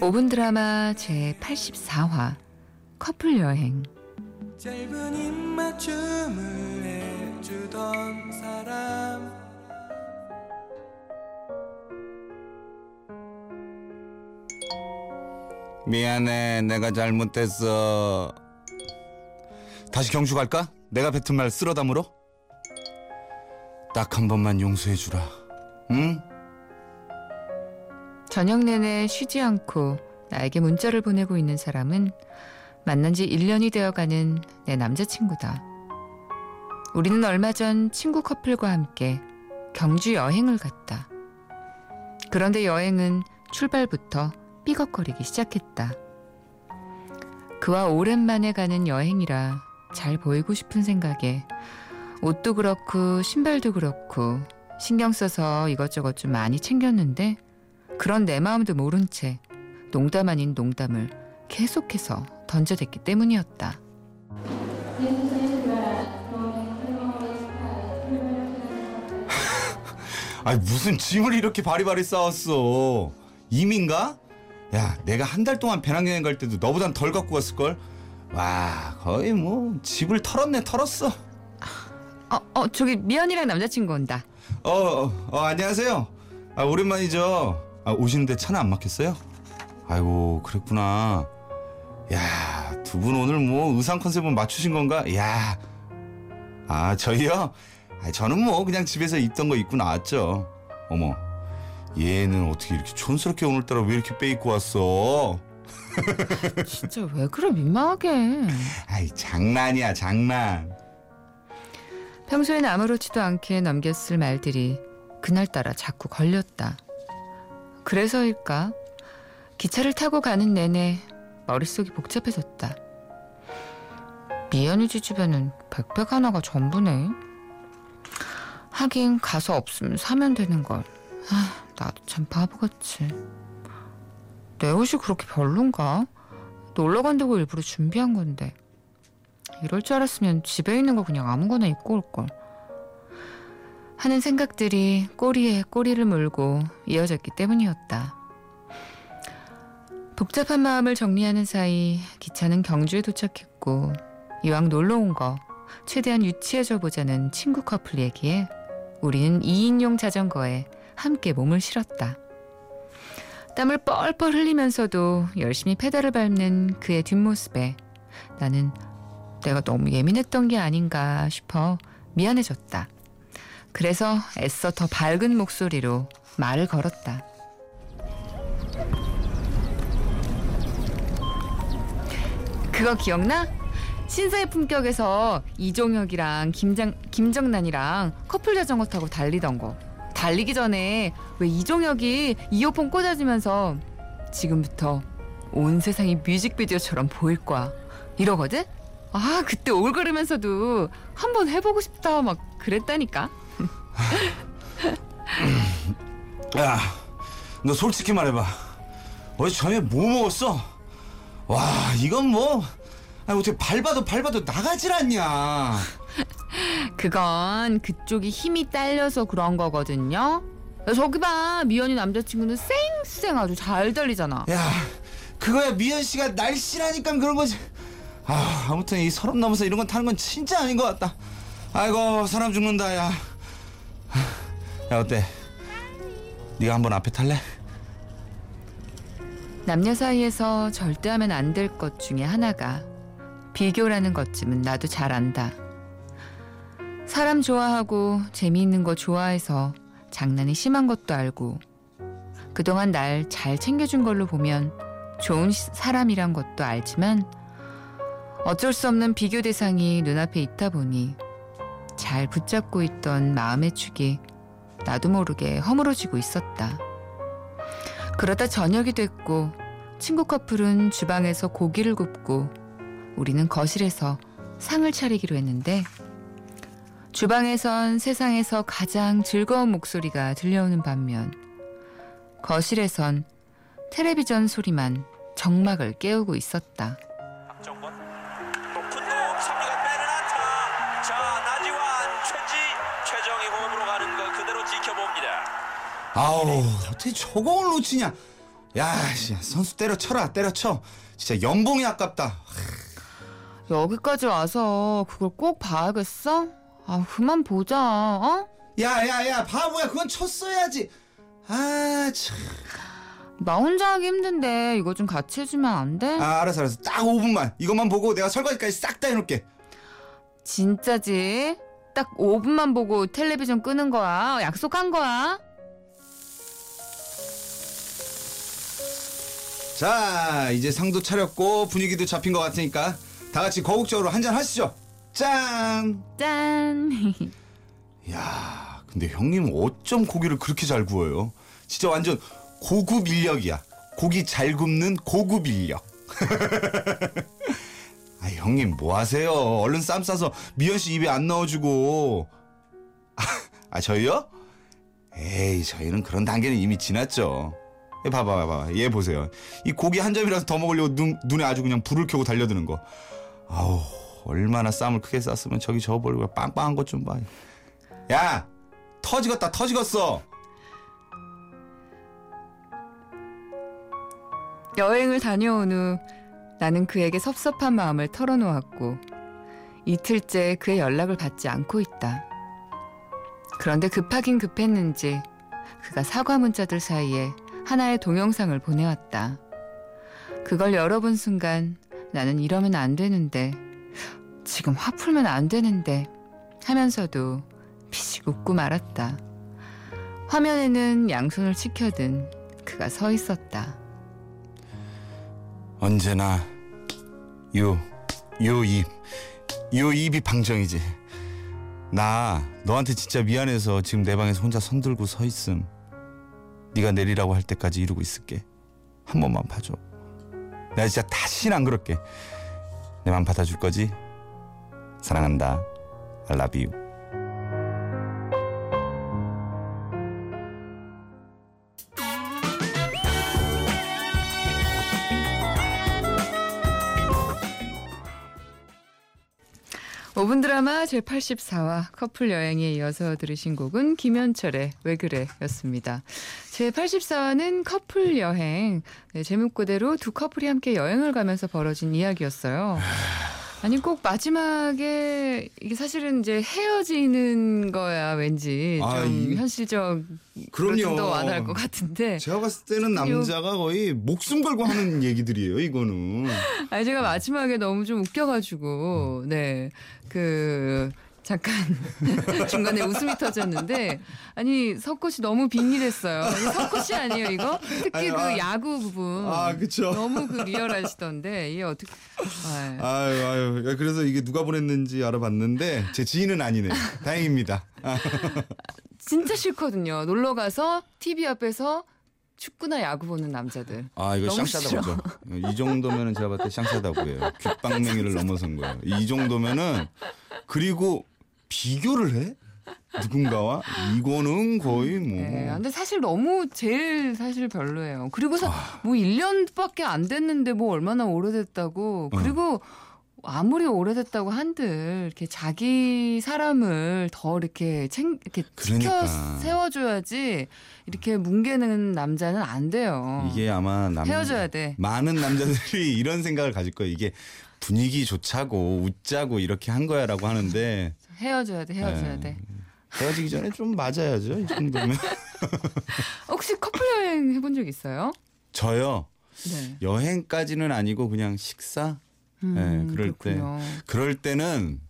5분 드라마 제 84화 커플 여행 짧은 입맞춤을 해주던 사람 미안해 내가 잘못했어 다시 경주 갈까? 내가 뱉은 말 쓸어 담으러? 딱한 번만 용서해 주라 응? 저녁 내내 쉬지 않고 나에게 문자를 보내고 있는 사람은 만난 지 1년이 되어가는 내 남자친구다. 우리는 얼마 전 친구 커플과 함께 경주 여행을 갔다. 그런데 여행은 출발부터 삐걱거리기 시작했다. 그와 오랜만에 가는 여행이라 잘 보이고 싶은 생각에 옷도 그렇고 신발도 그렇고 신경 써서 이것저것 좀 많이 챙겼는데 그런 내 마음도 모른 채 농담 아닌 농담을 계속해서 던져댔기 때문이었다. 아니 무슨 짐을 이렇게 바리바리 싸웠어 이민가? 야 내가 한 달 동안 배낭여행 갈 때도 너보단 덜 갖고 갔을 걸 와 거의 뭐 집을 털었네 털었어 어, 어, 저기 미연이랑 남자친구 온다. 어, 어, 어, 안녕하세요 아 오랜만이죠 아, 오시는데 차는 안 막혔어요? 아이고 그랬구나 야 두 분 오늘 뭐 의상 컨셉은 맞추신 건가? 야 아, 저희요? 아, 저는 뭐 그냥 집에서 입던 거 입고 나왔죠. 어머, 얘는 어떻게 이렇게 촌스럽게 오늘따라 왜 이렇게 빼입고 왔어? 진짜 왜 그래 민망하게. 아이, 장난이야, 장난. 평소엔 아무렇지도 않게 넘겼을 말들이 그날따라 자꾸 걸렸다. 그래서일까? 기차를 타고 가는 내내 머릿속이 복잡해졌다. 미연이 집 집에는 백팩 하나가 전부네. 하긴 가서 없으면 사면 되는 걸. 아, 나도 참 바보같이. 내 옷이 그렇게 별론가? 놀러 간다고 일부러 준비한 건데. 이럴 줄 알았으면 집에 있는 거 그냥 아무거나 입고 올 걸. 하는 생각들이 꼬리에 꼬리를 물고 이어졌기 때문이었다. 복잡한 마음을 정리하는 사이 기차는 경주에 도착했고 이왕 놀러 온 거 최대한 유치해져 보자는 친구 커플 얘기에 우리는 2인용 자전거에 함께 몸을 실었다. 땀을 뻘뻘 흘리면서도 열심히 페달을 밟는 그의 뒷모습에 나는 내가 너무 예민했던 게 아닌가 싶어 미안해졌다. 그래서 애써 더 밝은 목소리로 말을 걸었다. 그거 기억나? 신사의 품격에서 이종혁이랑 김장, 김정란이랑 커플 자전거 타고 달리던 거. 달리기 전에 왜 이종혁이 이어폰 꽂아주면서 지금부터 온 세상이 뮤직비디오처럼 보일 거야. 이러거든? 아, 그때 올그르면서도 한번 해보고 싶다 막 그랬다니까. 야, 너 솔직히 말해봐. 어제 저녁에 뭐 먹었어? 와, 이건 뭐, 아니, 어떻게 밟아도 밟아도 나가질 않냐. 그건 그쪽이 힘이 딸려서 그런 거거든요. 야, 저기 봐, 미연이 남자친구는 쌩쌩 아주 잘 달리잖아. 야, 그거야 미연 씨가 날씬하니까 그런 거지. 아, 아무튼 이 서른 넘어서 이런 건 타는 건 진짜 아닌 것 같다. 아이고, 사람 죽는다, 야. 야, 어때? 네가 한번 앞에 탈래? 남녀 사이에서 절대 하면 안 될 것 중에 하나가 비교라는 것쯤은 나도 잘 안다. 사람 좋아하고 재미있는 거 좋아해서 장난이 심한 것도 알고 그동안 날 잘 챙겨준 걸로 보면 좋은 시- 사람이란 것도 알지만 어쩔 수 없는 비교 대상이 눈앞에 있다 보니 잘 붙잡고 있던 마음의 축이 나도 모르게 허물어지고 있었다. 그러다 저녁이 됐고 친구 커플은 주방에서 고기를 굽고 우리는 거실에서 상을 차리기로 했는데 주방에선 세상에서 가장 즐거운 목소리가 들려오는 반면 거실에선 텔레비전 소리만 정막을 깨우고 있었다. 아우, 어떻게 저공을 놓치냐? 야, 씨, 선수 때려쳐라, 때려쳐. 진짜 연봉이 아깝다. 여기까지 와서 그걸 꼭 봐야겠어? 아, 그만 보자, 어? 야, 야, 야, 바보야, 그건 쳤어야지. 아, 참. 나 혼자 하기 힘든데 이거 좀 같이 해주면 안 돼? 아, 알았어, 알았어. 딱 5분만. 이것만 보고 내가 설거지까지 싹 다 해놓을게. 진짜지? 딱 5분만 보고 텔레비전 끄는 거야. 약속한 거야. 자, 이제 상도 차렸고 분위기도 잡힌 것 같으니까 다 같이 거국적으로 한잔 하시죠. 짠. 짠. 야, 근데 형님 어쩜 고기를 그렇게 잘 구워요? 진짜 완전 고급 인력이야. 고기 잘 굽는 고급 인력. 아, 형님 뭐 하세요? 얼른 쌈 싸서 미연 씨 입에 안 넣어주고. 아, 저희요? 에이, 저희는 그런 단계는 이미 지났죠. 얘 봐봐, 봐봐. 얘 보세요. 이 고기 한 점이라도 더 먹으려고 눈, 눈에 아주 그냥 불을 켜고 달려드는 거. 아우, 얼마나 쌈을 크게 쌌으면 저기 저버리고 빵빵한 것 좀 봐. 야, 터지겠다, 터지겠어. 여행을 다녀온 후 나는 그에게 섭섭한 마음을 털어놓았고 이틀째 그의 연락을 받지 않고 있다. 그런데 급하긴 급했는지 그가 사과 문자들 사이에 하나의 동영상을 보내왔다. 그걸 열어본 순간 나는 이러면 안 되는데 지금 화 풀면 안 되는데 하면서도 피식 웃고 말았다. 화면에는 양손을 치켜든 그가 서 있었다. 언제나 요, 요 입, 요 입이 방정이지. 나 너한테 진짜 미안해서 지금 내 방에서 혼자 손 들고 서 있음. 네가 내리라고 할 때까지 이러고 있을게. 한 번만 봐줘. 내가 진짜 다시는 안 그럴게. 내 맘 받아줄 거지? 사랑한다. I love you. 오분 드라마 제84화 커플 여행에 이어서 들으신 곡은 김현철의 왜 그래 였습니다. 제84화는 커플 여행. 네, 제목 그대로 두 커플이 함께 여행을 가면서 벌어진 이야기였어요. 아니 꼭 마지막에 이게 사실은 이제 헤어지는 거야 왠지 좀 아, 이- 현실적 그럼요. 좀더 와닿을 것 같은데 제가 봤을 때는 남자가 거의 목숨 걸고 하는 얘기들이에요, 이거는. 아니 제가 마지막에 너무 좀 웃겨가지고 네그 잠깐 중간에 웃음이 터졌는데 아니 석꽃이 너무 빙일했어요. 이게 석꽃이 아니에요 이거? 특히 아유, 그 아. 야구 부분 아, 그쵸. 너무 그 리얼하시던데 이게 어떻게? 아, 아유, 아유. 야, 그래서 이게 누가 보냈는지 알아봤는데 제 지인은 아니네. 다행입니다. 아, 진짜 싫거든요. 놀러 가서 TV 앞에서 축구나 야구 보는 남자들. 아 이거 보죠. 이 정도면은 제가 봤을 때 샹샤다고 해요. 귓방맹이를 넘어선 거예요. 이 정도면은 그리고 비교를 해? 누군가와? 이거는 거의 뭐. 네, 근데 사실 너무 제일 사실 별로예요. 그리고서 뭐 1년밖에 안 됐는데 뭐 얼마나 오래됐다고. 어. 그리고 아무리 오래됐다고 한들 이렇게 자기 사람을 더 이렇게 챙 이렇게 그러니까. 지켜 세워 줘야지 이렇게 뭉개는 남자는 안 돼요. 이게 아마 남 헤어져야 돼. 많은 남자들이 이런 생각을 가질 거예요. 이게 분위기 좋자고 웃자고 이렇게 한 거야라고 하는데 헤어져야 돼. 헤어져야 네. 돼. 헤어지기 전에 좀 맞아야죠. 이 정도면. 혹시 커플 여행 해본 적 있어요? 저요. 네. 여행까지는 아니고 그냥 식사. 음, 네, 그럴 때. 그렇군요. 그럴 때는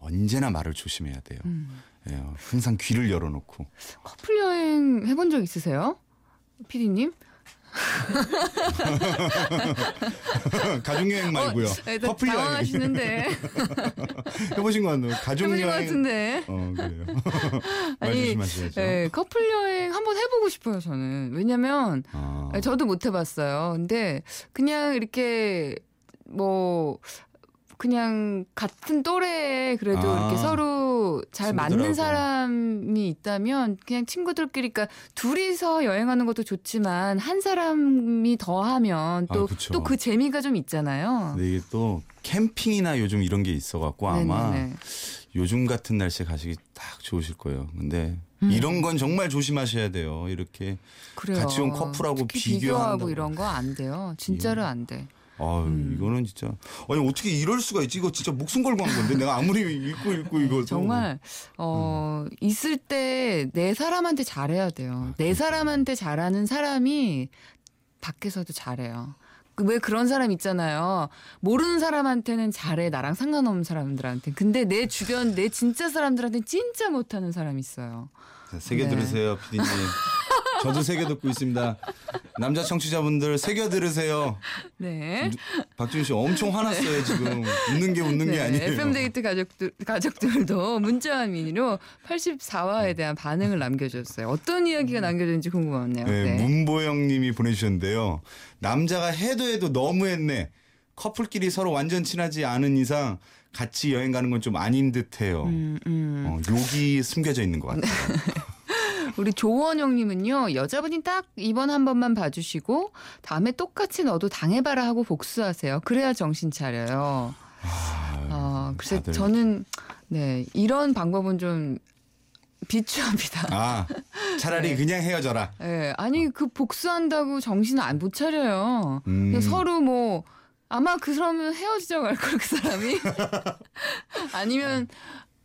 언제나 말을 조심해야 돼요. 음. 예, 항상 귀를 열어놓고. 커플 여행 해본 적 있으세요? 피디님? 가족 여행 말고요. 네, 커플 여행 당황하시는데 해보신 거? 가족 것 여행. 같은데. 어 그래요. 말 아니. 네, 커플 여행 한번 해보고 싶어요, 저는. 왜냐면, 아, 저도 못 해봤어요. 근데, 그냥 이렇게, 뭐, 그냥 같은 또래에 그래도 아, 이렇게 서로 잘 맞는 친구들하고. 사람이 있다면 그냥 친구들끼리 그러니까 둘이서 여행하는 것도 좋지만 한 사람이 더 하면 아, 또 그쵸. 또그 재미가 좀 있잖아요. 근데 이게 또 캠핑이나 요즘 이런 게 있어 갖고 아마 네네네. 요즘 같은 날씨에 가시기 딱 좋으실 거예요. 근데 이런 건 정말 조심하셔야 돼요. 이렇게 그래요. 같이 온 커플하고. 비교하고 이런 거 안 돼요. 진짜로 안 돼. 아 음. 이거는 진짜 아니 어떻게 이럴 수가 있지? 이거 진짜 목숨 걸고 한 건데 내가 아무리 읽고 읽고 이거 정말 어 있을 때 내 사람한테 잘해야 돼요. 내 사람한테 잘하는 사람이 밖에서도 잘해요. 그왜 그런 사람 있잖아요. 모르는 사람한테는 잘해 나랑 상관없는 사람들한테. 근데 내 주변 내 진짜 사람들한테 진짜 못하는 사람 있어요. 새겨 네. 들으세요, 피디님. 저도 새겨 듣고 있습니다. 남자 청취자분들 새겨 들으세요. 네. 박준 씨 엄청 화났어요 지금. 웃는 게 웃는 게 아니에요. FM 데이트 가족들 가족들도 문자와 미니로 84화에 대한 반응을 남겨줬어요. 어떤 이야기가 남겨졌는지 궁금하네요. 네, 네. 문보영님이 보내주셨는데요. 남자가 해도 해도 너무했네. 커플끼리 서로 완전 친하지 않은 이상 같이 여행 가는 건 좀 아닌 듯해요. 음, 음. 어, 욕이 숨겨져 있는 것 같아요. 우리 조원영님은요 여자분이 딱 이번 한 번만 봐주시고 다음에 똑같이 너도 당해봐라 하고 복수하세요. 그래야 정신 차려요. 아, 글쎄 다들. 저는 네 이런 방법은 좀 비추합니다. 아 차라리 네. 그냥 헤어져라. 예, 아니 그 복수한다고 정신을 안 못 차려요. 음. 서로 뭐 아마 그 사람은 헤어지자고 할걸그 사람이 아니면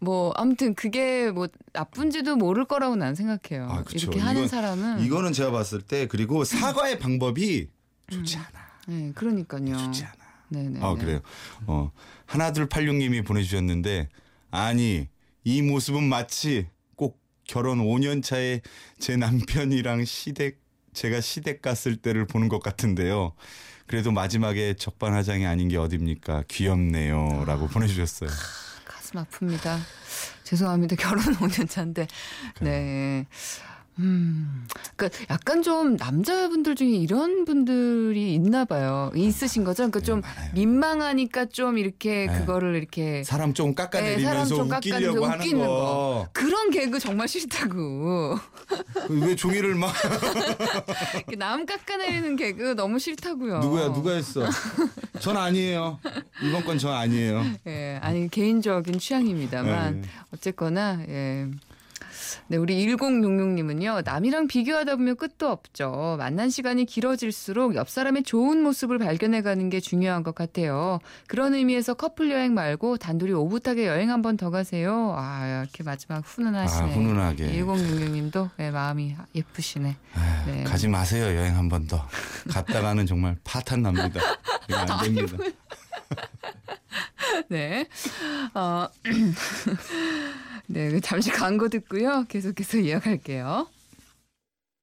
뭐 아무튼 그게 뭐 나쁜지도 모를 거라고 난 생각해요. 아, 그쵸. 이렇게 하는 이건- 사람은 이거는 제가 봤을 때 그리고 사과의 방법이 좋지 않아. 네, 그러니까요. 좋지 않아. 네네. 아 그래요. 어 하나 둘 팔육님이 보내주셨는데 아니 이 모습은 마치 꼭 결혼 5년 차에 제 남편이랑 시댁 제가 시댁 갔을 때를 보는 것 같은데요. 그래도 마지막에 적반하장이 아닌 게 어딥니까? 귀엽네요라고 보내주셨어요. 가슴 아픕니다. 죄송합니다. 결혼 5년 차인데. 네. 음, 그러니까 약간 좀 남자분들 중에 이런 분들이 있나 봐요. 있으신 거죠? 그러니까 좀 네, 많아요. 민망하니까 좀 이렇게 네. 그거를 이렇게 사람 좀 네, 깎아내리면서 좀 웃기려고 하는 웃기는 거. 거. 그런 개그 정말 싫다고. 왜 종이를 막 남 깎아내리는 개그 너무 싫다고요. 누구야 누가 했어? 전 아니에요. 이번 건 전 아니에요. 예, 아니 개인적인 취향입니다만 네. 어쨌거나 예. 네, 우리 1066님은요. 남이랑 비교하다 보면 끝도 없죠. 만난 시간이 길어질수록 옆 사람의 좋은 모습을 발견해 가는 게 중요한 것 같아요. 그런 의미에서 커플 여행 말고 단둘이 오붓하게 여행 한 번 더 가세요. 아, 이렇게 마지막 훈훈하시네. 아, 훈훈하게. 1066님도 네, 마음이 예쁘시네. 아휴, 네. 가지 마세요 여행 한 번 더. 갔다가는 정말 파탄 납니다. 이거 안 됩니다. 네. 어, 네, 잠시 광고 듣고요. 계속해서 이어갈게요.